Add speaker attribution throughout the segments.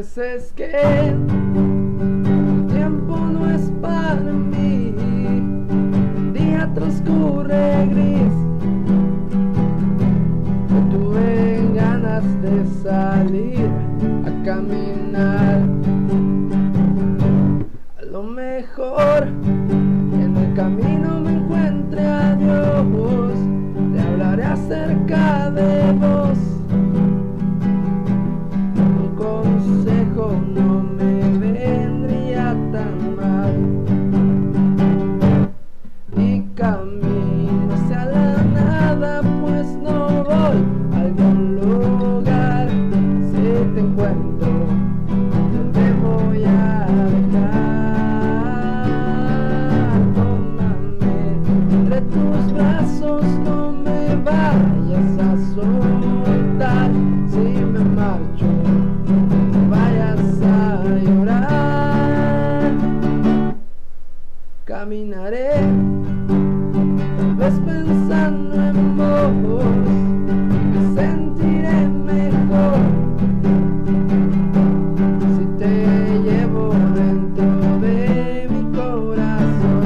Speaker 1: veces que el tiempo no es para mí, el día transcurre gris. Yo tuve ganas de salir a caminar. A lo mejor en el camino me encuentre a Dios, le hablaré acerca de vos. Vayas a soltar. Si me marcho, no vayas a llorar. Caminaré, tal vez pensando en vos, me sentiré mejor si te llevo dentro de mi corazón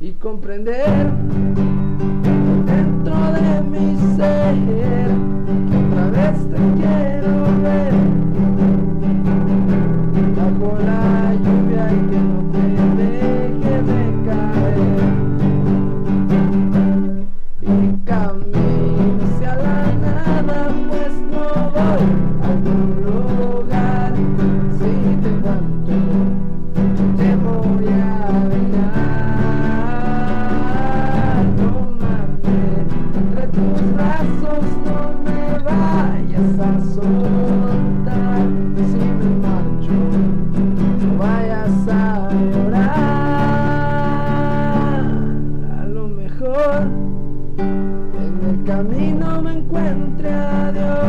Speaker 1: y comprender dentro de mi ser. Que otra vez te quiero ver. Bajo la lluvia y que no camino me encuentre a Dios